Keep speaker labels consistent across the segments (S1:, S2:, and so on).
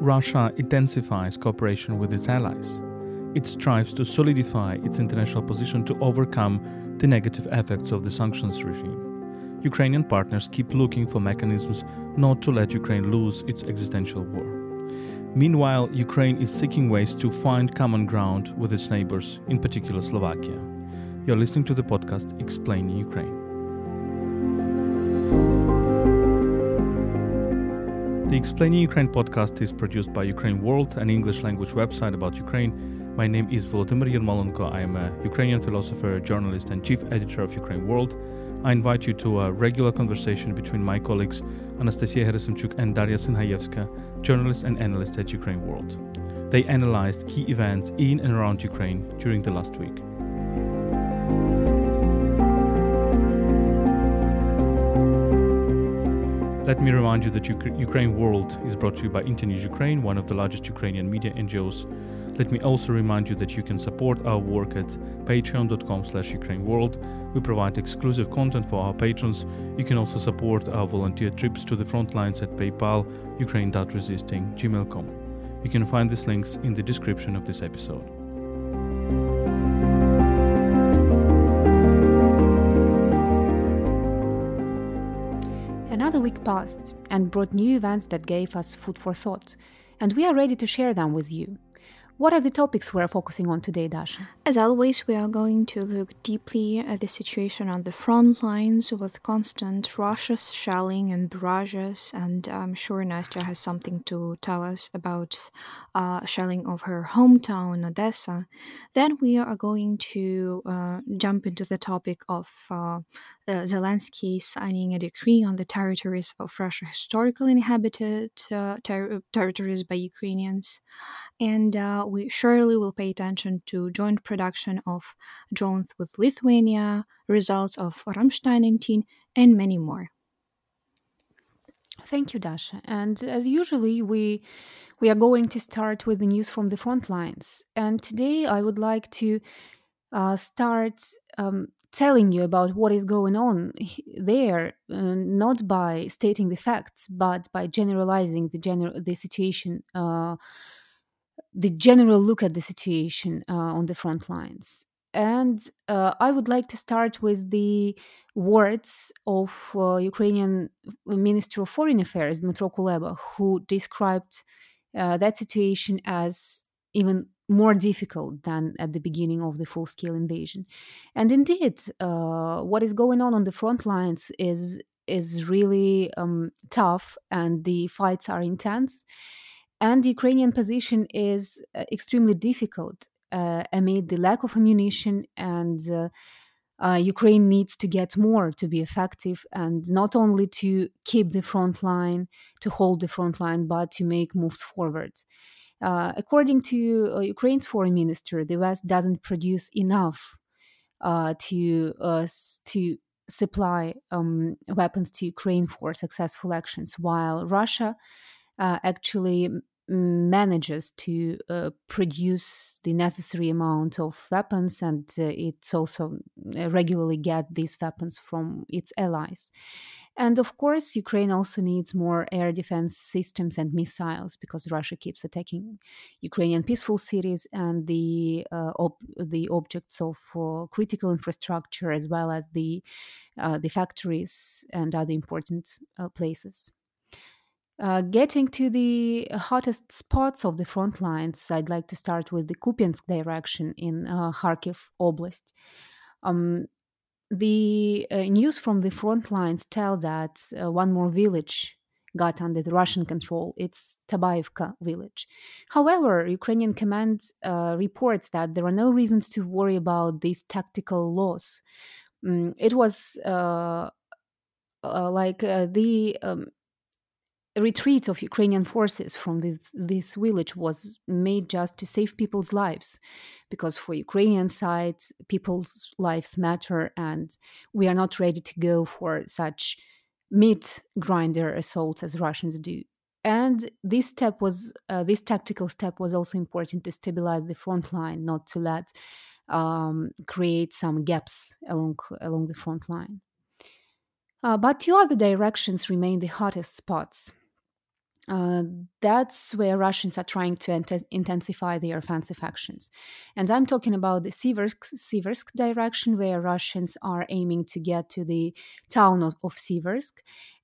S1: Russia intensifies cooperation with its allies. It strives to solidify its international position to overcome the negative effects of the sanctions regime. Ukrainian partners keep looking for mechanisms not to let Ukraine lose its existential war. Meanwhile, Ukraine is seeking ways to find common ground with its neighbors, in particular Slovakia. You're listening to the podcast Explaining Ukraine. The Explaining Ukraine podcast is produced by Ukraine World, an English language website about Ukraine. My name is Volodymyr Yermolenko. I am a Ukrainian philosopher, journalist, and chief editor of Ukraine World. I invite you to a regular conversation between my colleagues Anastasiia Herasymchuk and Dariia Synhaievska, journalists and analysts at Ukraine World. They analyzed key events in and around Ukraine during the last week. Let me remind you that Ukraine World is brought to you by Internews Ukraine, one of the largest Ukrainian media NGOs. Let me also remind you that you can support our work at patreon.com slash ukraineworld. We provide exclusive content for our patrons. You can also support our volunteer trips to the front lines at PayPal, Ukraine.resisting, gmail.com. You can find these links in the description of this episode.
S2: Week and brought new events that gave us food for thought, and we are ready to share them with you. What are the topics we're focusing on today, Dasha?
S3: As always, we are going to look deeply at the situation on the front lines with constant Russia's shelling and barrages, and I'm sure Nastya has something to tell us about uh, shelling of her hometown, Odessa. Then we are going to uh, jump into the topic of uh, uh, Zelensky signing a decree on the territories of Russia historically inhabited uh, ter- territories by Ukrainians. And uh, we surely will pay attention to joint production of drones with Lithuania, results of Ramstein 19, and many more.
S2: Thank you, Dasha. And as usually, we we are going to start with the news from the front lines. And today, I would like to uh, start um, telling you about what is going on there, uh, not by stating the facts, but by generalizing the general the situation, uh, the general look at the situation uh, on the front lines. And uh, I would like to start with the words of uh, Ukrainian Minister of Foreign Affairs Dmytro Kuleba, who described uh, that situation as even more difficult than at the beginning of the full scale invasion. And indeed, uh, what is going on on the front lines is is really um, tough, and the fights are intense. And the Ukrainian position is uh, extremely difficult uh, amid the lack of ammunition and. Uh, uh, Ukraine needs to get more to be effective and not only to keep the front line, to hold the front line, but to make moves forward. Uh, according to uh, Ukraine's foreign minister, the West doesn't produce enough uh, to uh, to supply um, weapons to Ukraine for successful actions, while Russia uh, actually manages to produce the necessary amount of weapons and it's also regularly get these weapons from its allies and of course, Ukraine also needs more air defense systems and missiles because Russia keeps attacking Ukrainian peaceful cities and the uh, the objects of uh, critical infrastructure as well as the uh, the factories and other important uh, places. Uh, getting to the hottest spots of the front lines, I'd like to start with the Kupiansk direction in uh, Kharkiv Oblast. Um, the uh, news from the front lines tell that uh, one more village got under the Russian control. It's Tabaivka village. However, Ukrainian command uh, reports that there are no reasons to worry about this tactical loss. Um, it was uh, uh, like uh, the um, retreat of Ukrainian forces from this, this village was made just to save people's lives, because for Ukrainian side, people's lives matter, and we are not ready to go for such meat grinder assaults as Russians do. And this step was uh, this tactical step was also important to stabilize the front line, not to let um, create some gaps along along the front line. Uh, but two other directions remain the hottest spots uh, that's where Russians are trying to int- intensify their offensive actions. And I'm talking about the Siversk, Siversk direction, where Russians are aiming to get to the town of, of Siversk,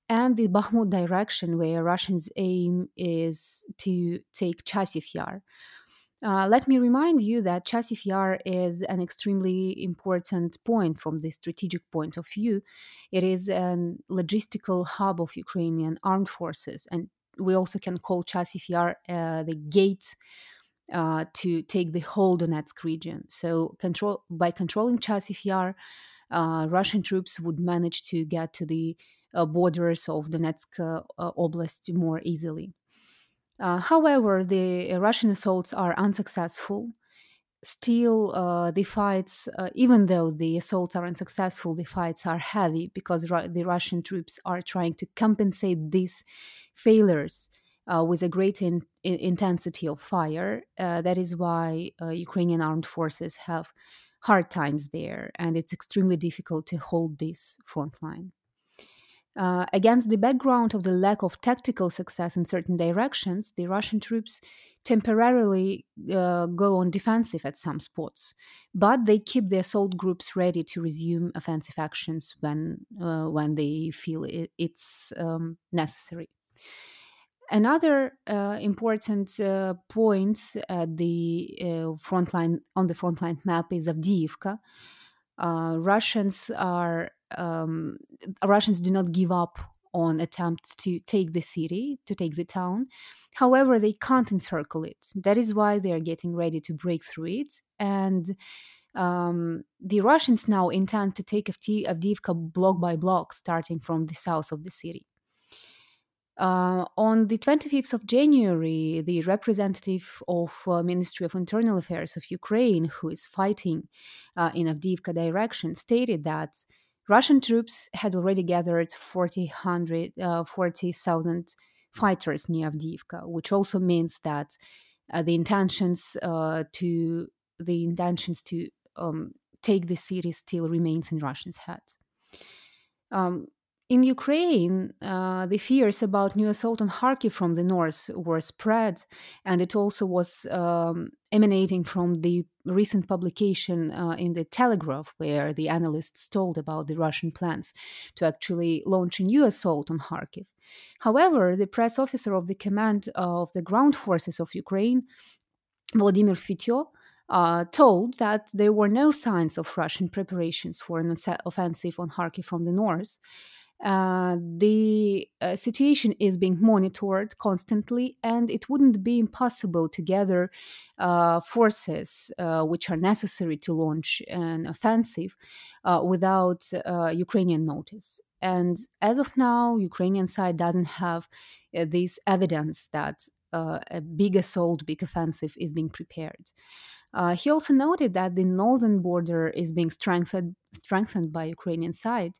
S2: and the Bakhmut direction, where Russians' aim is to take Chasiv Yar. Uh, let me remind you that Chasiv Yar is an extremely important point from the strategic point of view. It is a logistical hub of Ukrainian armed forces, and we also can call Chasiv Yar uh, the gate uh, to take the whole Donetsk region. So, control by controlling Chasiv Yar, uh, Russian troops would manage to get to the uh, borders of Donetsk uh, uh, Oblast more easily. however, the Russian assaults are unsuccessful still uh, the fights uh, even though the assaults are unsuccessful the fights are heavy because Ru- the russian troops are trying to compensate these failures uh, with a great in- intensity of fire. Uh, that is why uh, ukrainian armed forces have hard times there and it's extremely difficult to hold this front line uh, against the background of the lack of tactical success in certain directions, the Russian troops temporarily uh, go on defensive at some spots, but they keep the assault groups ready to resume offensive actions when uh, when they feel it, it's um, necessary. Another uh, important uh, point at the uh, front line on the front line map is Avdiivka. Uh, Russians are um, Russians do not give up on attempts to take the city, to take the town. However, they can't encircle it. That is why they are getting ready to break through it. And um, the Russians now intend to take Avdiivka block by block, starting from the south of the city. Uh, on the 25th of January, the representative of uh, Ministry of Internal Affairs of Ukraine, who is fighting uh, in Avdiivka direction, stated that Russian troops had already gathered 40,000 uh, 40, fighters near Avdiivka, which also means that uh, the intentions uh, to the intentions to um, take the city still remains in Russians' heads. Um, in Ukraine, uh, the fears about new assault on Kharkiv from the north were spread, and it also was um, emanating from the recent publication uh, in the Telegraph, where the analysts told about the Russian plans to actually launch a new assault on Kharkiv. However, the press officer of the command of the ground forces of Ukraine, Volodymyr Fityo, uh, told that there were no signs of Russian preparations for an offensive on Kharkiv from the north. Uh, the uh, situation is being monitored constantly, and it wouldn't be impossible to gather uh, forces uh, which are necessary to launch an offensive uh, without Ukrainian notice. And as of now, Ukrainian side doesn't have this evidence that a big assault, big offensive is being prepared. Uh, he also noted that the northern border is being strengthened strengthened by Ukrainian side,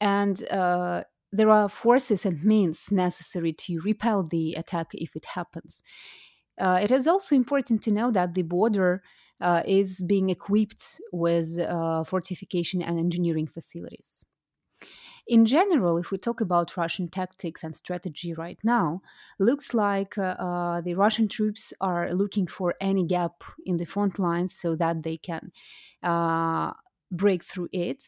S2: and uh, there are forces and means necessary to repel the attack if it happens. Uh, it is also important to know that the border uh, is being equipped with uh, fortification and engineering facilities. In general, if we talk about Russian tactics and strategy right now, looks like uh, uh, the Russian troops are looking for any gap in the front lines so that they can break through it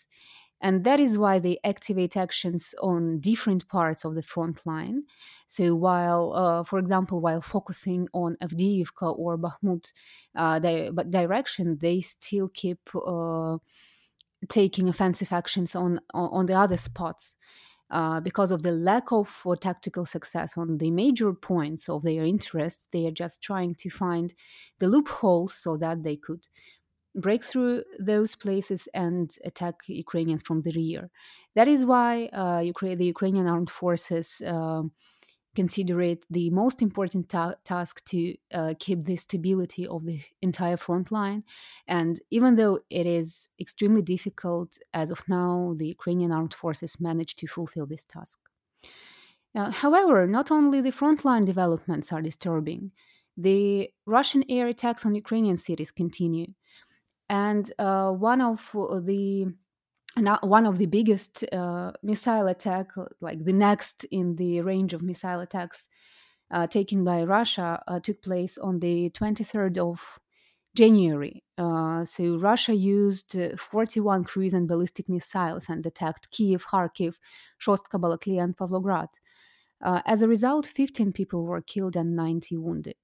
S2: and that is why they activate actions on different parts of the front line. So, while, uh, for example, while focusing on Avdiivka or Bakhmut uh, di- direction, they still keep uh, taking offensive actions on, on the other spots. Uh, because of the lack of tactical success on the major points of their interest, they are just trying to find the loopholes so that they could break through those places and attack Ukrainians from the rear. That is why uh, Ukra- the Ukrainian armed forces uh, consider it the most important ta- task to uh, keep the stability of the entire front line. And even though it is extremely difficult as of now, the Ukrainian armed forces manage to fulfill this task. Uh, however, not only the frontline developments are disturbing, the Russian air attacks on Ukrainian cities continue and uh, one of the one of the biggest uh, missile attack, like the next in the range of missile attacks uh, taken by Russia uh, took place on the 23rd of January. Uh, so Russia used uh, 41 cruise and ballistic missiles and attacked Kiev, Kharkiv, Shostka, Balaklia, and Pavlohrad. Uh, as a result, 15 people were killed and 90 wounded.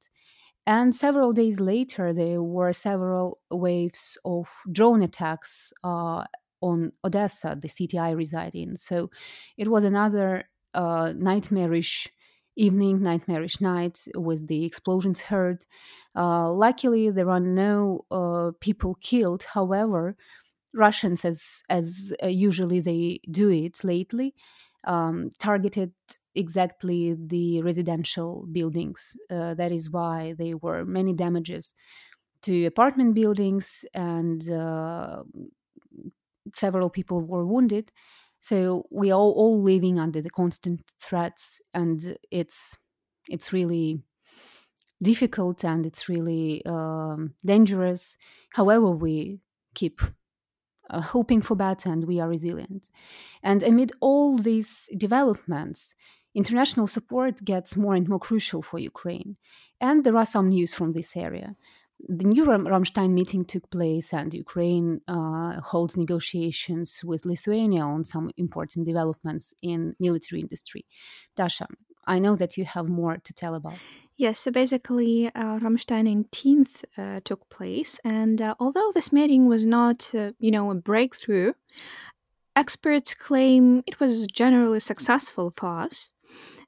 S2: And several days later, there were several waves of drone attacks uh, on Odessa, the city I reside in. So it was another uh, nightmarish evening, nightmarish night with the explosions heard. Uh, luckily, there are no uh, people killed. However, Russians, as as uh, usually they do it lately, um, targeted exactly the residential buildings. Uh, that is why there were many damages to apartment buildings, and uh, several people were wounded. So we are all living under the constant threats, and it's it's really difficult and it's really um, dangerous. However, we keep uh, hoping for better and we are resilient. And amid all these developments, international support gets more and more crucial for Ukraine. And there are some news from this area. The new Ram- Ramstein meeting took place, and Ukraine uh, holds negotiations with Lithuania on some important developments in military industry. Dasha, I know that you have more to tell about.
S3: Yes, so basically, uh, Ramstein 18th uh, took place, and uh, although this meeting was not, uh, you know, a breakthrough, experts claim it was generally successful for us.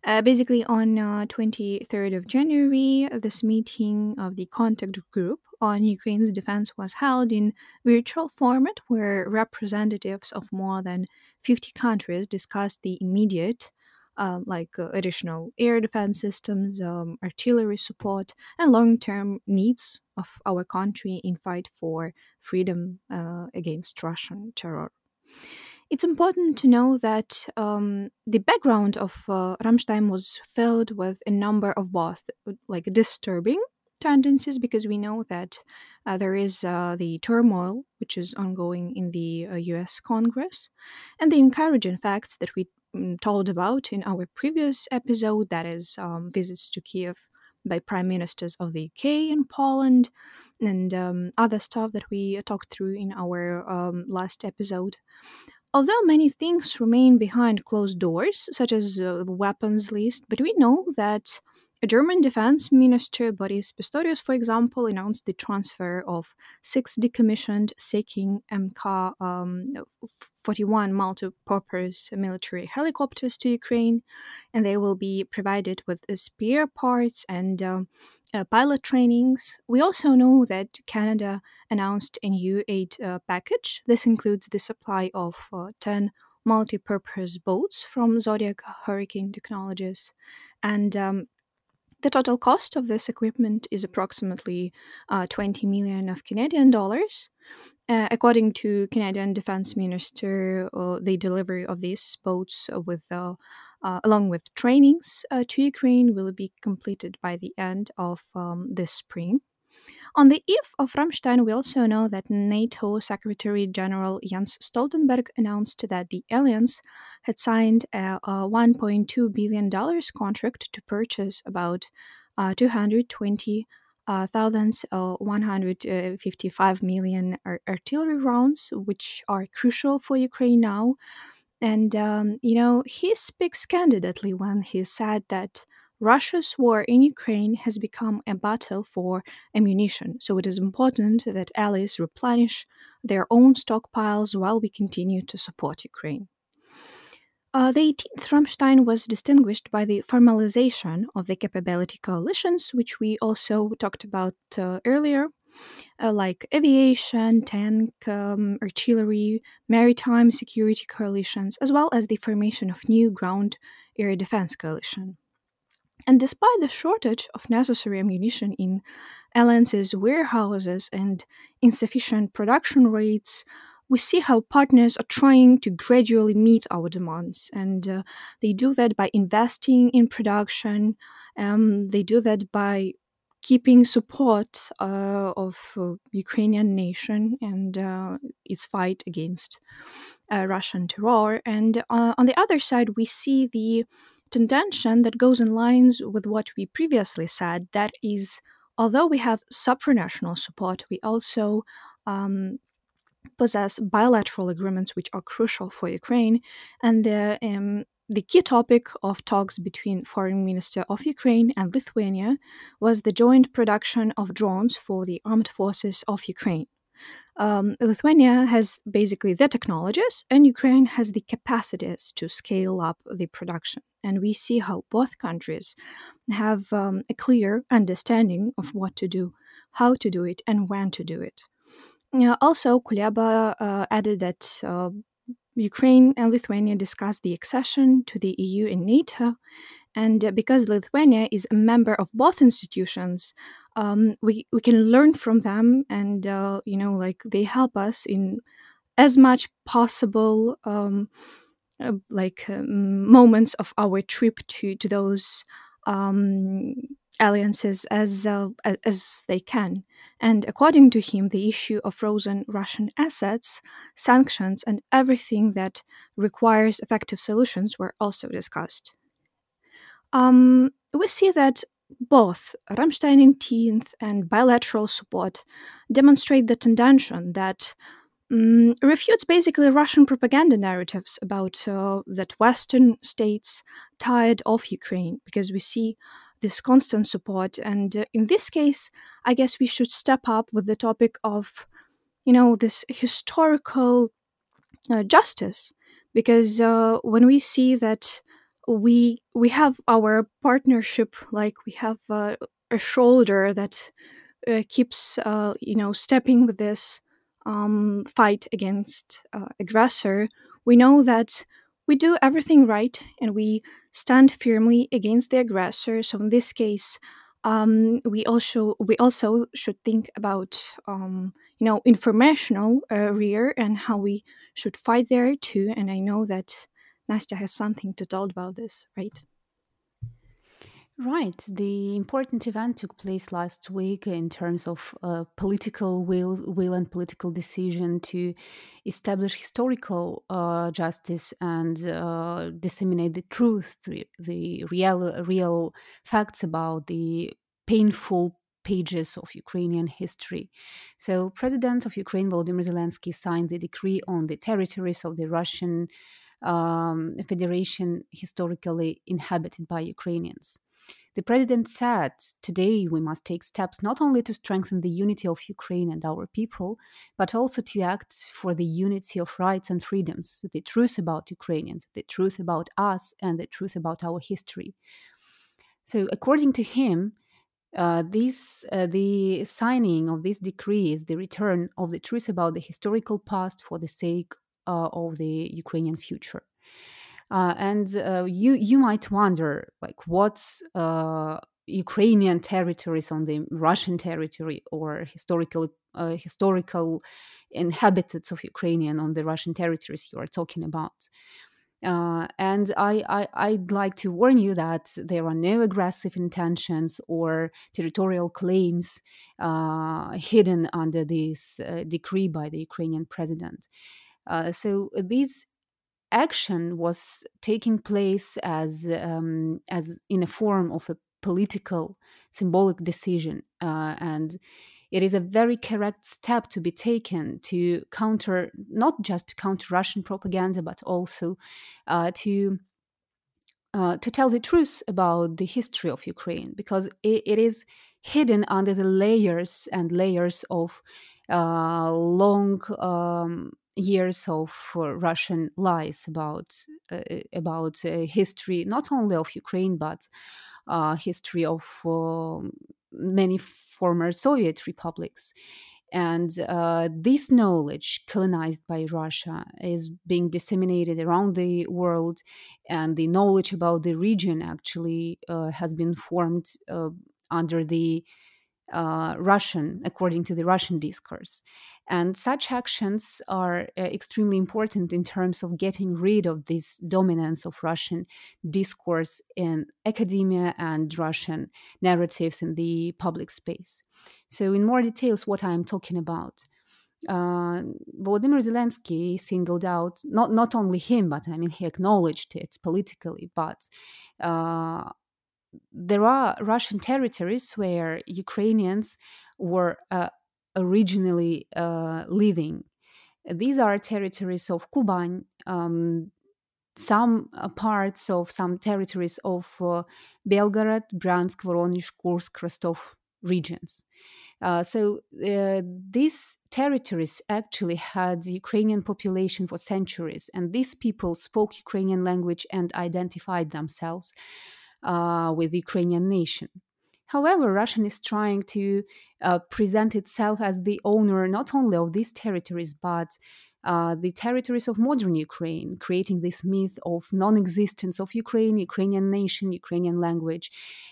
S3: Uh, basically, on 23rd uh, of January, this meeting of the contact group on Ukraine's defense was held in virtual format, where representatives of more than 50 countries discussed the immediate um, like uh, additional air defense systems, um, artillery support, and long-term needs of our country in fight for freedom uh, against Russian terror. It's important to know that um, the background of uh, Ramstein was filled with a number of both like disturbing tendencies because we know that uh, there is uh, the turmoil which is ongoing in the US uh, Congress and the encouraging facts that we told about in our previous episode that is, um, visits to Kiev by prime ministers of the UK and Poland, and um, other stuff that we talked through in our um, last episode. Although many things remain behind closed doors, such as uh, the weapons list, but we know that a German defense minister, Boris Pistorius, for example, announced the transfer of six decommissioned Sea King MK um, 41 multi-purpose military helicopters to Ukraine, and they will be provided with spare parts and uh, uh, pilot trainings. We also know that Canada announced a new aid uh, package. This includes the supply of uh, 10 multi-purpose boats from Zodiac Hurricane Technologies, and um, the total cost of this equipment is approximately uh, 20 million of Canadian dollars. Uh, according to Canadian Defense Minister, uh, the delivery of these boats with uh, uh, along with trainings uh, to Ukraine will be completed by the end of um, this spring. On the eve of Ramstein, we also know that NATO Secretary General Jens Stoltenberg announced that the alliance had signed a, a $1.2 billion contract to purchase about uh, 220 uh, thousands, uh, 155 million ar- artillery rounds, which are crucial for Ukraine now. And, um, you know, he speaks candidly when he said that Russia's war in Ukraine has become a battle for ammunition, so it is important that allies replenish their own stockpiles while we continue to support Ukraine. Uh, the 18th Ramstein was distinguished by the formalization of the capability coalitions, which we also talked about uh, earlier, uh, like aviation, tank, um, artillery, maritime security coalitions, as well as the formation of new ground air defense coalition. And despite the shortage of necessary ammunition in Alliance's warehouses and insufficient production rates, we see how partners are trying to gradually meet our demands. And uh, they do that by investing in production, um, they do that by keeping support uh, of uh, Ukrainian nation and uh, its fight against uh, Russian terror. And uh, on the other side, we see the tendention that goes in lines with what we previously said. That is, although we have supranational support, we also um, possess bilateral agreements which are crucial for Ukraine. And the, um, the key topic of talks between Foreign Minister of Ukraine and Lithuania was the joint production of drones for the armed forces of Ukraine. Um, Lithuania has basically the technologies, and Ukraine has the capacities to scale up the production. And we see how both countries have um, a clear understanding of what to do, how to do it, and when to do it. Uh, also, Kuleba uh, added that uh, Ukraine and Lithuania discussed the accession to the EU and NATO, and uh, because Lithuania is a member of both institutions, um, we we can learn from them, and uh, you know, like they help us in as much possible. Um, uh, like um, moments of our trip to to those um, alliances as uh, as they can. And according to him, the issue of frozen Russian assets, sanctions, and everything that requires effective solutions were also discussed. Um, we see that both Ramstein 18th and bilateral support demonstrate the tension that um, refutes basically Russian propaganda narratives about uh, that Western states tired of Ukraine because we see this constant support. And uh, in this case, I guess we should step up with the topic of, you know, this historical uh, justice because uh, when we see that we we have our partnership like we have uh, a shoulder that uh, keeps uh, you know stepping with this um, fight against uh, aggressor. We know that we do everything right and we stand firmly against the aggressor. So in this case um, we also we also should think about um, you know informational uh, rear and how we should fight there too. And i know that Nastya has something to tell about this, right?
S2: Right. The important event took place last week in terms of uh, political will, will and political decision to establish historical uh, justice and uh, disseminate the truth, the, the real, real facts about the painful pages of Ukrainian history. So, President of Ukraine Volodymyr Zelensky signed the decree on the territories of the Russian um, federation historically inhabited by Ukrainians. The president said, Today we must take steps not only to strengthen the unity of Ukraine and our people, but also to act for the unity of rights and freedoms, the truth about Ukrainians, the truth about us, and the truth about our history. So, according to him, uh, this, uh, the signing of this decree is the return of the truth about the historical past for the sake of the Ukrainian future. Uh, and uh, you you might wonder like what's Ukrainian territories on the Russian territory or historical uh, historical inhabitants of Ukrainian on the Russian territories you are talking about. Uh, and I, I, would like to warn you that there are no aggressive intentions or territorial claims uh, hidden under this decree by the Ukrainian president. Uh, so this action was taking place as um, as in a form of a political symbolic decision uh, and it is a very correct step to be taken to counter not just to counter russian propaganda but also uh, to uh, to tell the truth about the history of ukraine because it, it is hidden under the layers and layers of uh, long um, years of uh, Russian lies about uh, about uh, history, not only of Ukraine but uh, history of um, many former Soviet republics. And uh, this knowledge, colonized by Russia, is being disseminated around the world, and the knowledge about the region actually uh, has been formed under the uh, Russian, according to the Russian discourse. And such actions are uh, extremely important in terms of getting rid of this dominance of Russian discourse in academia and Russian narratives in the public space. So, in more details, what I'm talking about. uh, Volodymyr Zelensky singled out not not only him, but I mean he acknowledged it politically. But uh, there are Russian territories where Ukrainians were uh, originally uh, living. These are territories of Kuban, um, some uh, parts of some territories of uh, Belgorod, Bryansk, Voronezh, Kursk, Rostov regions. Uh, so uh, these territories actually had Ukrainian population for centuries, and these people spoke Ukrainian language and identified themselves uh, with the Ukrainian nation. However, Russia is trying to uh, present itself as the owner not only of these territories but uh, the territories of modern Ukraine, creating this myth of non existence of Ukraine, Ukrainian nation, Ukrainian language.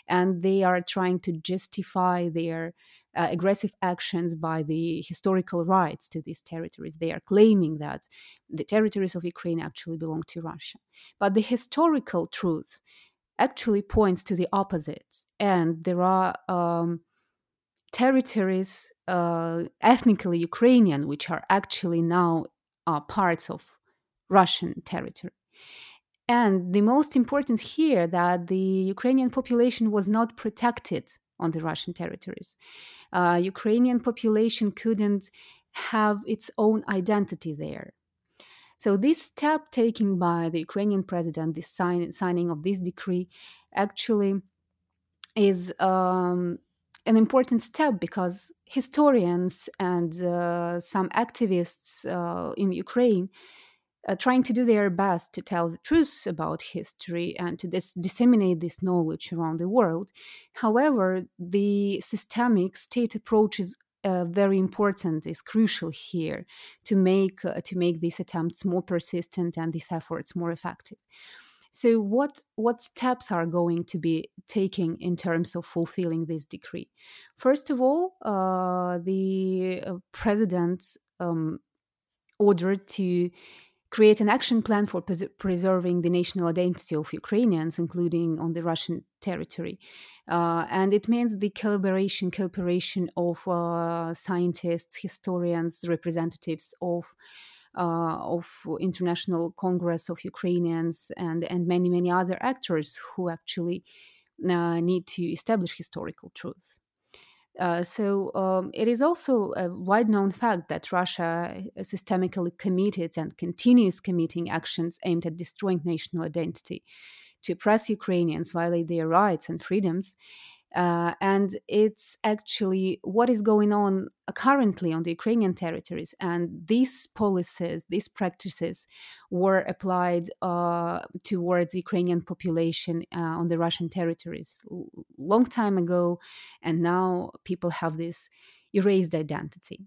S2: And they are trying to justify their uh, aggressive actions by the historical rights to these territories. They are claiming that the territories of Ukraine actually belong to Russia. But the historical truth actually points to the opposite. And there are um, territories, uh, ethnically Ukrainian, which are actually now uh, parts of Russian territory. And the most important here that the Ukrainian population was not protected on the Russian territories. Uh, Ukrainian population couldn't have its own identity there. So this step taken by the Ukrainian president, the sign, signing of this decree, actually is um, an important step because historians and uh, some activists uh, in Ukraine uh, trying to do their best to tell the truth about history and to dis- disseminate this knowledge around the world. However, the systemic state approach is uh, very important, is crucial here to make uh, to make these attempts more persistent and these efforts more effective. So, what what steps are going to be taking in terms of fulfilling this decree? First of all, uh, the uh, president um, ordered to create an action plan for pres- preserving the national identity of Ukrainians, including on the Russian territory. Uh, and it means the collaboration, cooperation of uh, scientists, historians, representatives of uh, of International Congress of Ukrainians and and many many other actors who actually uh, need to establish historical truth. Uh, so um, it is also a wide known fact that Russia systemically committed and continues committing actions aimed at destroying national identity, to oppress Ukrainians, violate their rights and freedoms, uh, and it's actually what is going on currently on the Ukrainian territories. And these policies, these practices were applied uh, towards the Ukrainian population uh, on the Russian territories long time ago. And now people have this erased identity.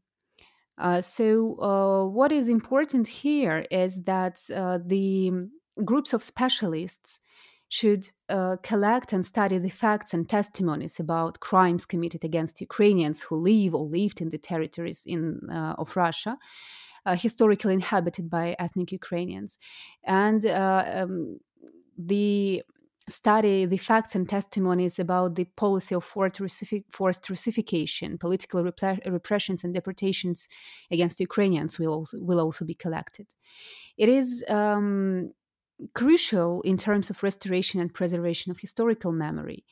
S2: Uh, so, uh, what is important here is that uh, the groups of specialists should uh, collect and study the facts and testimonies about crimes committed against Ukrainians who live or lived in the territories in, uh, of Russia, uh, historically inhabited by ethnic Ukrainians. And uh, um, the study the facts and testimonies about the policy of forced, Russification, political repressions and deportations against Ukrainians will also, will also be collected. It is um, crucial in terms of restoration and preservation of historical memory.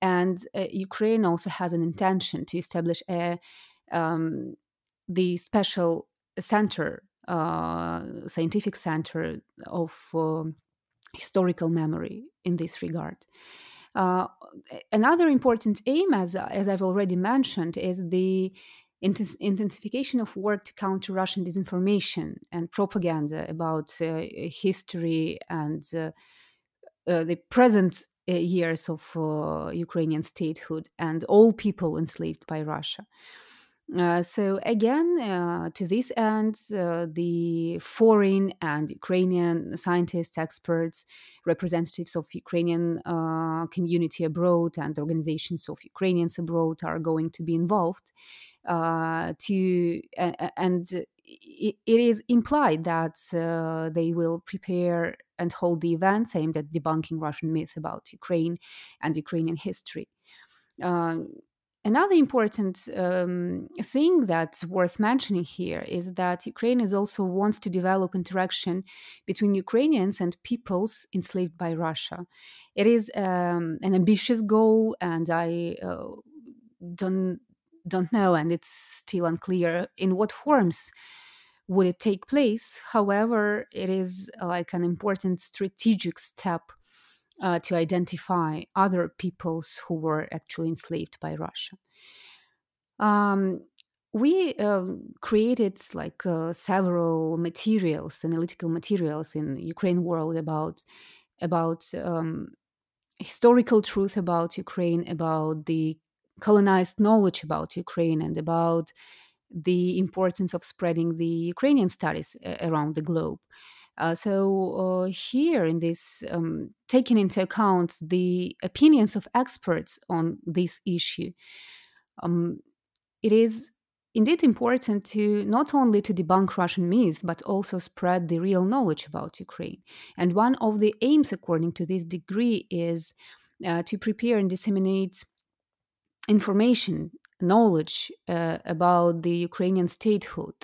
S2: And uh, Ukraine also has an intention to establish a um, the special center, uh, scientific center of uh, historical memory in this regard. Uh, another important aim, as as I've already mentioned, is the intensification of work to counter Russian disinformation and propaganda about uh, history and uh, uh, the present uh, years of uh, Ukrainian statehood and all people enslaved by Russia. Uh, so again, to this end, the foreign and Ukrainian scientists, experts, representatives of Ukrainian community abroad, and organizations of Ukrainians abroad are going to be involved uh, to uh, and it, it is implied that uh, they will prepare and hold the events aimed at debunking Russian myths about Ukraine and Ukrainian history. Um, Another important um, thing that's worth mentioning here is that Ukraine is also wants to develop interaction between Ukrainians and peoples enslaved by Russia. It is um, an ambitious goal, and I uh, don't don't know, and it's still unclear in what forms would it take place. However, it is like an important strategic step uh, to identify other peoples who were actually enslaved by Russia. Um, we um, created like uh, several materials, analytical materials in Ukraine world about about um, historical truth about Ukraine, about the colonized knowledge about Ukraine, and about the importance of spreading the Ukrainian studies uh, around the globe. Uh, so uh, here in this, um, taking into account the opinions of experts on this issue, um, it is indeed important to not only to debunk Russian myths but also spread the real knowledge about Ukraine. And one of the aims, according to this degree, is uh, to prepare and disseminate information, knowledge uh, about the Ukrainian statehood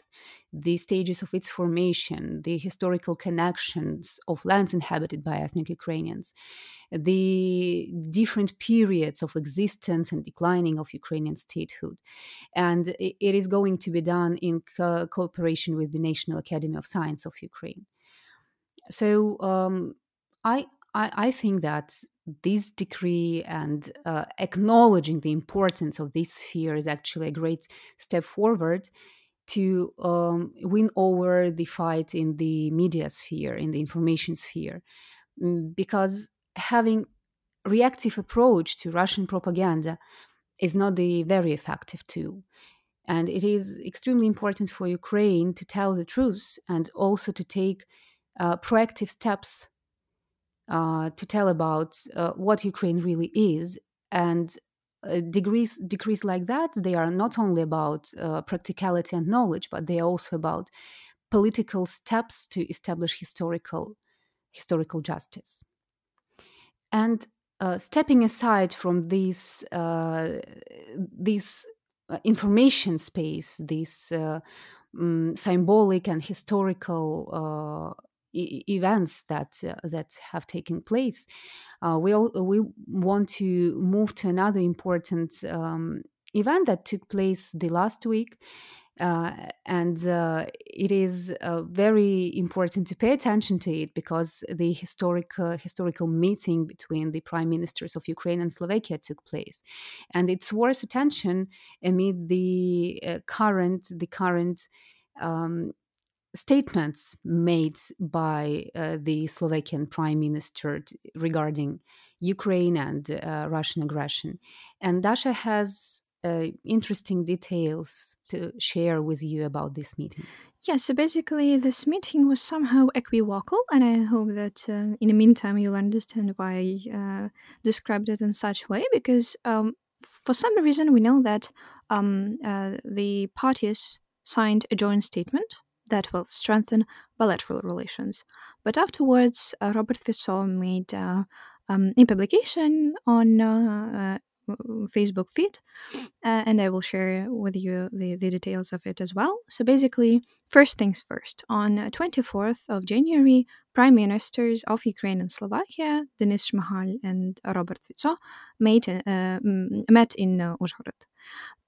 S2: the stages of its formation, the historical connections of lands inhabited by ethnic Ukrainians, the different periods of existence and declining of Ukrainian statehood. And it is going to be done in co- cooperation with the National Academy of Science of Ukraine. So um, I, I, I think that this decree and uh, acknowledging the importance of this sphere is actually a great step forward to um, win over the fight in the media sphere, in the information sphere, mm, because having reactive approach to Russian propaganda is not the very effective tool. And it is extremely important for Ukraine to tell the truth and also to take uh, proactive steps uh, to tell about uh, what Ukraine really is. And uh, degrees like that they are not only about uh, practicality and knowledge but they are also about political steps to establish historical historical justice. And uh, stepping aside from this this information space this um, symbolic and historical events that that have taken place uh, we all, we want to move to another important um, event that took place the last week. Uh, and uh, it is uh, very important to pay attention to it because the historic uh, historical meeting between the prime ministers of Ukraine and Slovakia took place, and it's worth attention amid the uh, current the current um, statements made by uh, the Slovakian prime minister regarding Ukraine and uh, Russian aggression. And Dasha has uh, interesting details to share with you about this meeting.
S3: Yeah, so basically, this meeting was somehow equivocal, and I hope that uh, in the meantime you'll understand why I uh, described it in such way. Because um, for some reason, we know that um, uh, the parties signed a joint statement that will strengthen bilateral relations. But afterwards, uh, Robert Fico made uh, um, a publication on uh, Facebook feed, uh, and I will share with you the, the details of it as well. So basically, first things first. On 24th of January, prime ministers of Ukraine and Slovakia, Denis Shmyhal and Robert Fico, made, uh, met in uh, Uzhhorod.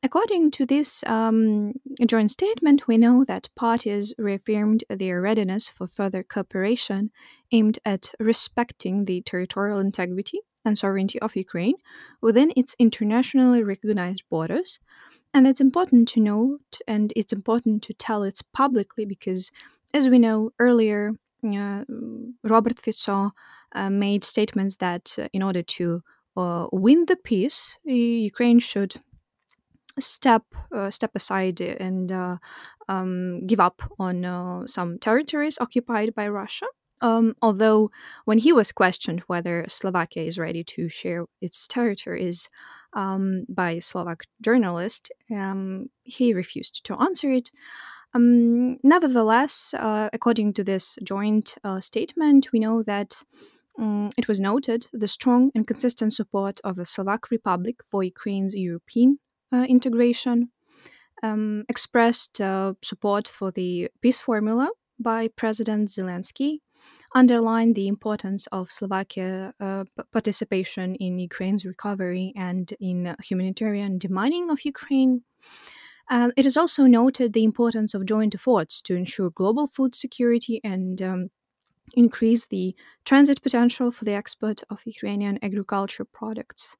S3: According to this um, joint statement, we know that parties reaffirmed their readiness for further cooperation aimed at respecting the territorial integrity and sovereignty of Ukraine within its internationally recognized borders. And that's important to note, and it's important to tell it publicly because, as we know earlier, uh, Robert Fico uh, made statements that uh, in order to uh, win the peace, Ukraine should step uh, step aside and uh, um, give up on uh, some territories occupied by Russia. Um, although, when he was questioned whether Slovakia is ready to share its territories um, by Slovak journalist, um, he refused to answer it. Um, nevertheless, uh, according to this joint uh, statement, we know that um, it was noted the strong and consistent support of the Slovak Republic for Ukraine's European uh, integration, um, expressed uh, support for the peace formula by President Zelensky, underlined the importance of Slovakia uh, participation in Ukraine's recovery and in humanitarian demining of Ukraine. Um, it has also noted the importance of joint efforts to ensure global food security and um, increase the transit potential for the export of Ukrainian agriculture products.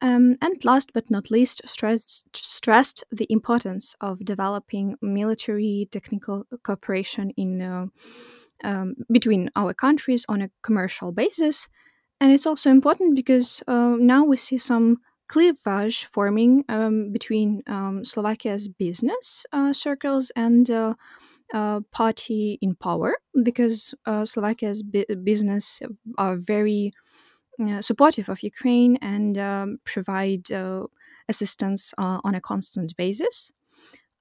S3: Um, and last but not least, stressed, stressed the importance of developing military technical cooperation in uh, um, between our countries on a commercial basis. And it's also important because uh, now we see some cleavage forming um, between um, Slovakia's business uh, circles and uh, party in power because uh, Slovakia's bu- business are very supportive of Ukraine and um, provide uh, assistance uh, on a constant basis.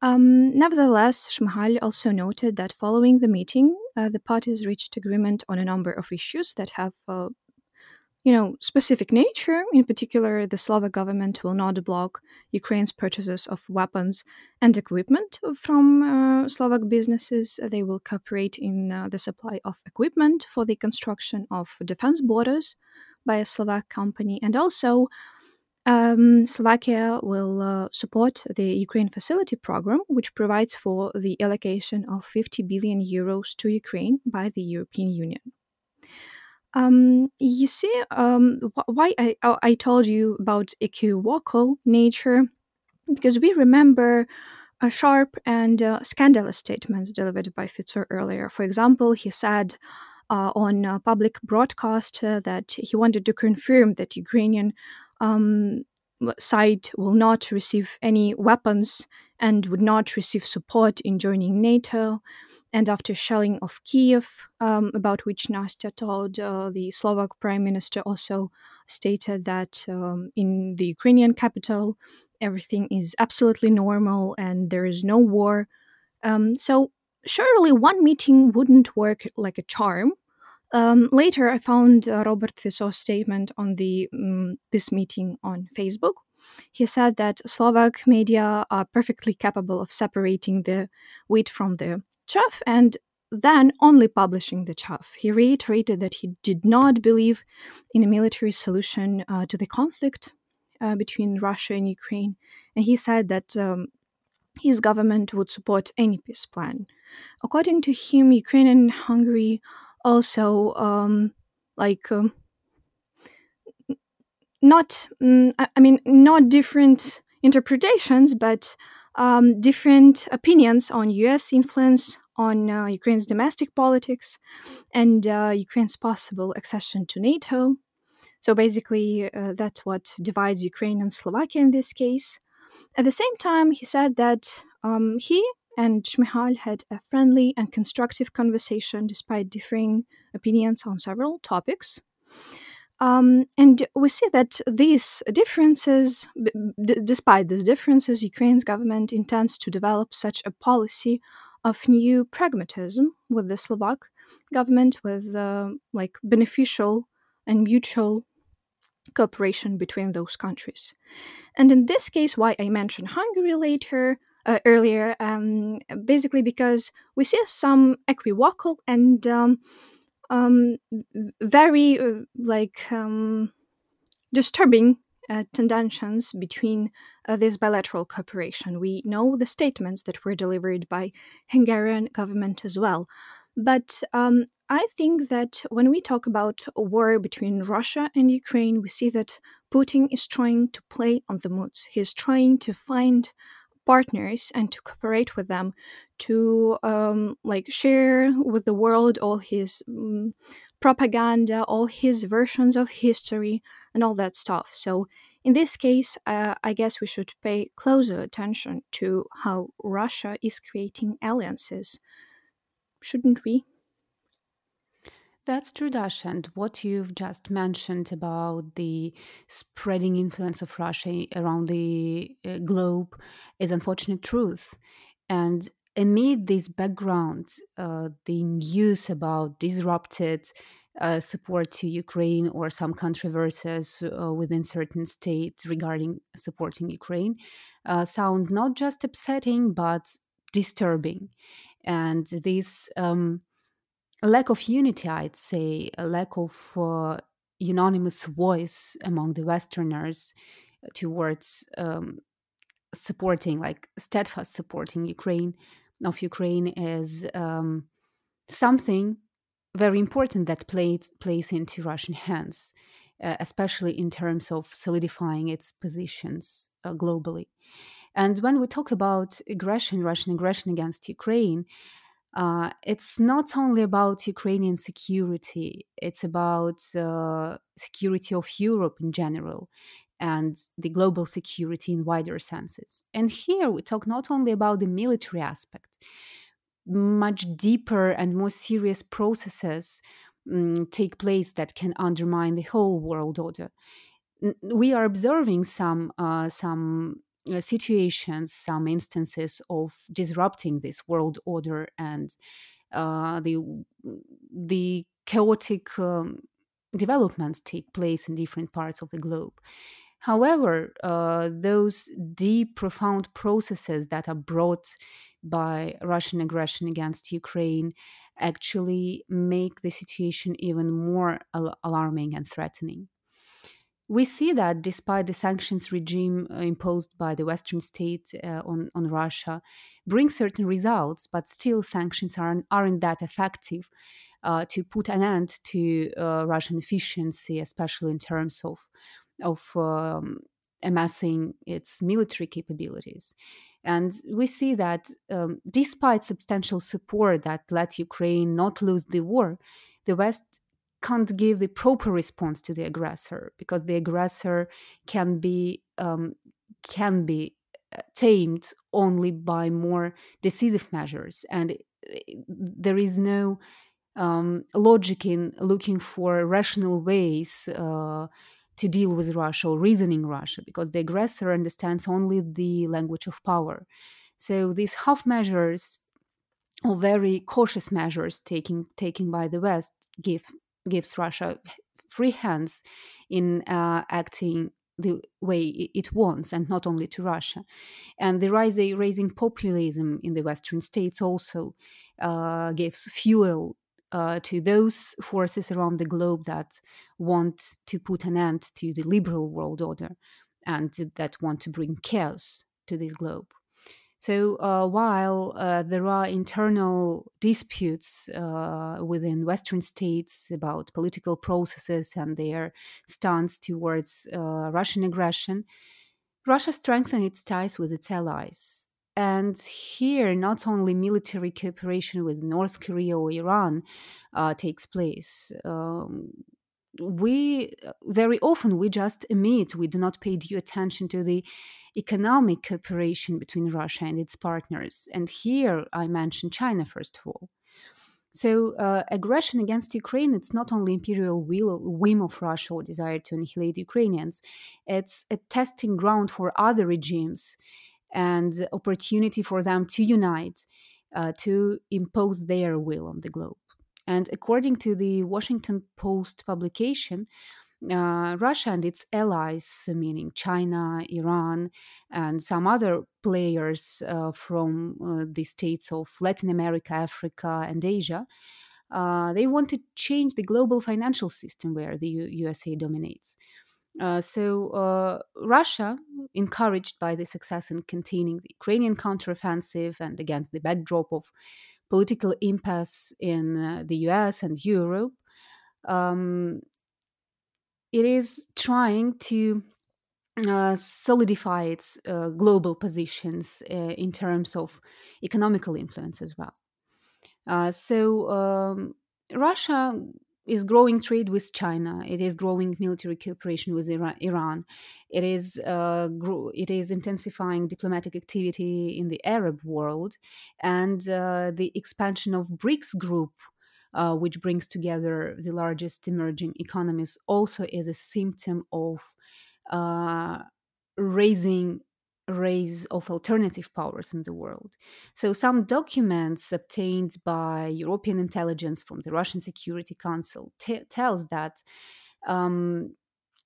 S3: Um, nevertheless, Shmyhal also noted that following the meeting, uh, the parties reached agreement on a number of issues that have you know, specific nature. In particular, the Slovak government will not block Ukraine's purchases of weapons and equipment from uh, Slovak businesses. They will cooperate in uh, the supply of equipment for the construction of defense borders by a Slovak company, and also. Um, Slovakia will uh, support the Ukraine Facility Program, which provides for the allocation of 50 billion euros to Ukraine by the European Union. Um, you see, um, wh- why I, I told you about equivocal nature, because we remember sharp and uh, scandalous statements delivered by Fico earlier. For example, he said on a public broadcast uh, that he wanted to confirm that Ukrainian um, side will not receive any weapons and would not receive support in joining NATO. And after shelling of Kiev, um, about which Nastya told, uh, the Slovak prime minister also stated that um, in the Ukrainian capital, everything is absolutely normal and there is no war. Um, so, surely one meeting wouldn't work like a charm. Um, later, I found uh, Robert Fico's statement on the um, this meeting on Facebook, he said that Slovak media are perfectly capable of separating the wheat from the chaff and then only publishing the chaff. He reiterated that he did not believe in a military solution uh, to the conflict uh, between Russia and Ukraine, and he said that um, his government would support any peace plan. According to him, Ukraine and Hungary also um, like um, not um, I mean not different interpretations but um, different opinions on us influence on uh, ukraine's domestic politics and uh, ukraine's possible accession to nato so basically uh, that's what divides ukraine and slovakia in this case at the same time he said that um, he and Shmyhal had a friendly and constructive conversation despite differing opinions on several topics. Um, and we see that these differences, despite these differences, Ukraine's government intends to develop such a policy of new pragmatism with the Slovak government, with uh, like beneficial and mutual cooperation between those countries. And in this case, why I mentioned Hungary later uh, earlier, um, basically because we see some equivocal and um, um, very uh, like um, disturbing uh, tensions between uh, this bilateral cooperation. We know the statements that were delivered by Hungarian government as well, but um, I think that when we talk about a war between Russia and Ukraine, we see that Putin is trying to play on the moods. He's trying to find partners and to cooperate with them to um, like share with the world all his um, propaganda all his versions of history and all that stuff. So in this case uh, i guess we should pay closer attention to how russia is creating alliances. Shouldn't we
S2: that's true, Dash. And what you've just mentioned about the spreading influence of Russia around the uh, globe is unfortunate truth. And amid this background, uh, the news about disrupted uh, support to Ukraine or some controversies uh, within certain states regarding supporting Ukraine uh, sound not just upsetting but disturbing. And this um, lack of unity, I'd say, a lack of uh, unanimous voice among the Westerners towards um, supporting, like steadfast supporting Ukraine of Ukraine is um, something very important that plays plays into Russian hands, uh, especially in terms of solidifying its positions uh, globally. And when we talk about aggression, Russian aggression against Ukraine, uh, it's not only about Ukrainian security, it's about uh, security of Europe in general and the global security in wider senses. And here we talk not only about the military aspect, much deeper and more serious processes um, take place that can undermine the whole world order. We are observing some uh, some situations, some instances of disrupting this world order and uh, the the chaotic um, developments take place in different parts of the globe. However, uh, those deep, profound processes that are brought by Russian aggression against Ukraine actually make the situation even more al- alarming and threatening. We see that despite the sanctions regime uh, imposed by the Western state uh, on, on Russia bring certain results, but still sanctions aren't, aren't that effective uh, to put an end to uh, Russian efficiency, especially in terms of, of um, amassing its military capabilities. And we see that um, despite substantial support that let Ukraine not lose the war, the West can't give the proper response to the aggressor because the aggressor can be um, can be uh, tamed only by more decisive measures, and uh, there is no um, logic in looking for rational ways uh, to deal with Russia or reasoning Russia because the aggressor understands only the language of power. So these half measures or very cautious measures taken taken by the West give gives Russia free hands in uh, acting the way it wants, and not only to Russia. And the rise, raising populism in the Western states also uh, gives fuel uh, to those forces around the globe that want to put an end to the liberal world order and that want to bring chaos to this globe. So uh, while uh, there are internal disputes uh, within Western states about political processes and their stance towards uh, Russian aggression, Russia strengthened its ties with its allies. And here, not only military cooperation with North Korea or Iran uh, takes place. Um, we very often we just omit we do not pay due attention to the economic cooperation between russia and its partners and here i mention china first of all so uh, aggression against ukraine it's not only imperial will whim of russia or desire to annihilate ukrainians it's a testing ground for other regimes and opportunity for them to unite uh, to impose their will on the globe. And according to the Washington Post publication, uh, Russia and its allies, meaning China, Iran, and some other players uh, from uh, the states of Latin America, Africa, and Asia, uh, they want to change the global financial system where the U- USA dominates. Uh, so uh, Russia, encouraged by the success in containing the Ukrainian counteroffensive and against the backdrop of political impasse in the US and Europe, um, it is trying to uh, solidify its uh, global positions in terms of economical influence as well. so um, Russia is growing trade with China. It is growing military cooperation with Iran. It is uh, gro- it is intensifying diplomatic activity in the Arab world, and uh, the expansion of BRICS group, uh, which brings together the largest emerging economies, also is a symptom of uh, raising rise of alternative powers in the world. So, some documents obtained by European intelligence from the Russian Security Council t- tells that um,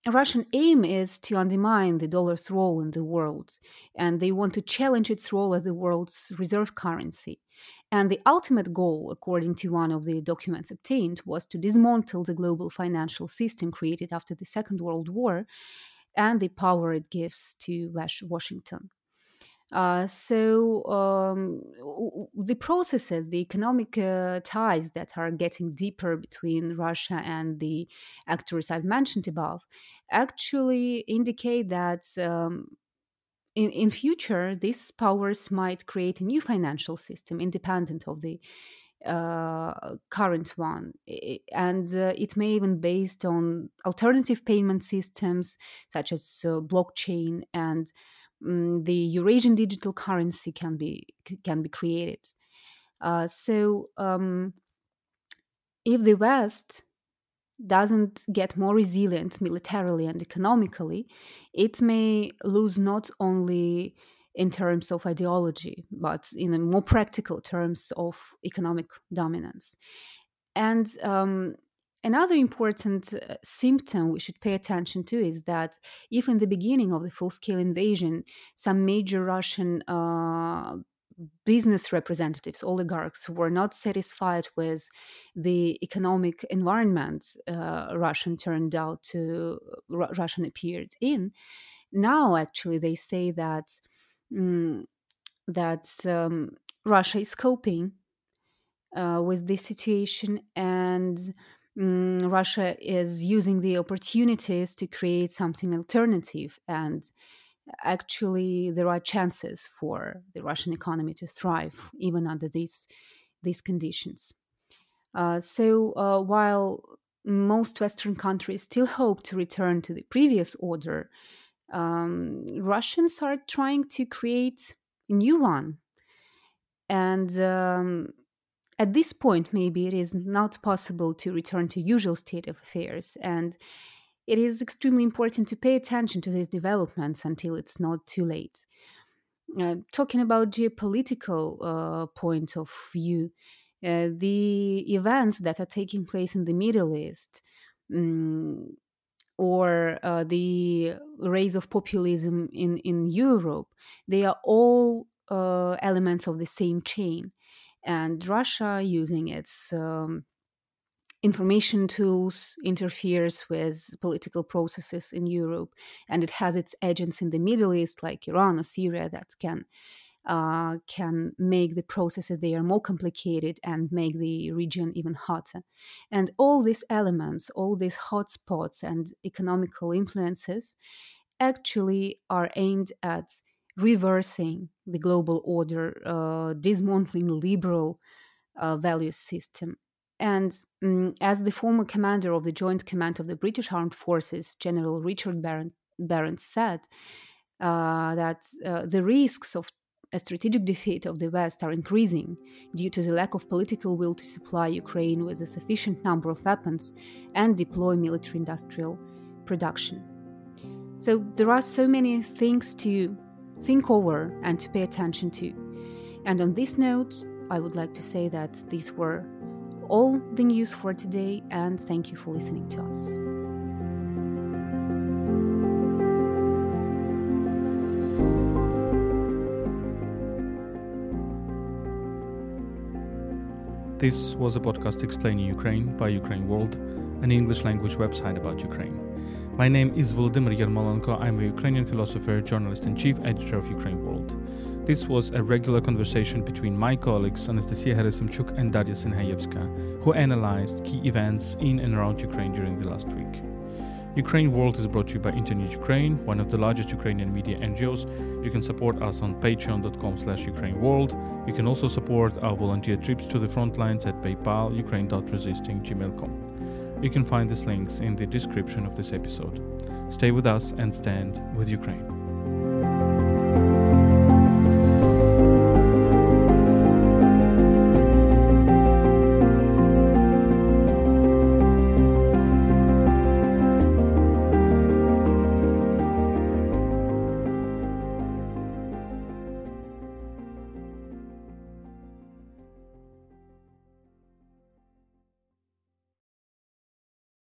S2: Russian aim is to undermine the dollar's role in the world, and they want to challenge its role as the world's reserve currency. And the ultimate goal, according to one of the documents obtained, was to dismantle the global financial system created after the Second World War and the power it gives to Washington. Uh, so um, the processes, the economic uh, ties that are getting deeper between Russia and the actors I've mentioned above, actually indicate that um, in in future these powers might create a new financial system independent of the uh, current one, and uh, it may even be based on alternative payment systems such as uh, blockchain and um, the Eurasian digital currency can be can be created. Uh, so um, if the West doesn't get more resilient militarily and economically, it may lose not only in terms of ideology, but in more practical terms of economic dominance. And um, Another important uh, symptom we should pay attention to is that if in the beginning of the full scale invasion, some major Russian uh, business representatives, oligarchs, were not satisfied with the economic environment uh, Russian turned out to, R- Russian appeared in, now actually they say that. Mm, that um, Russia is coping uh, with this situation and mm, Russia is using the opportunities to create something alternative. And actually, there are chances for the Russian economy to thrive even under these these conditions. Uh, so uh, while most Western countries still hope to return to the previous order, um, Russians are trying to create a new one. And um, at this point, maybe it is not possible to return to usual state of affairs, and it is extremely important to pay attention to these developments until it's not too late. Uh, talking about geopolitical uh, point of view, uh, the events that are taking place in the Middle East um, or uh, the rise of populism in, in Europe, they are all uh, elements of the same chain and Russia, using its um, information tools, interferes with political processes in Europe, and it has its agents in the Middle East, like Iran or Syria, that can uh, can make the processes there more complicated and make the region even hotter. And all these elements, all these hotspots and economical influences, actually are aimed at reversing the global order, uh, dismantling liberal uh, value system. And um, as the former commander of the Joint Command of the British Armed Forces, General Richard Barrons, said, uh, that uh, the risks of a strategic defeat of the West are increasing due to the lack of political will to supply Ukraine with a sufficient number of weapons and deploy military industrial production. So there are so many things to think over and to pay attention to. And on this note, I would like to say that these were all the news for today, and thank you for listening to us.
S1: This was a podcast explaining Ukraine by Ukraine World, an English language website about Ukraine. My name is Volodymyr Yermolenko. I'm a Ukrainian philosopher, journalist, and chief editor of Ukraine World. This was a regular conversation between my colleagues Anastasiia Herasymchuk and Dariia Synhaievska, who analyzed key events in and around Ukraine during the last week. Ukraine World is brought to you by Internews Ukraine, one of the largest Ukrainian media NGOs. You can support us on patreon.com slash ukraineworld. You can also support our volunteer trips to the front lines at PayPal, ukraine.resisting, gmail.com. You can find these links in the description of this episode. Stay with us and stand with Ukraine.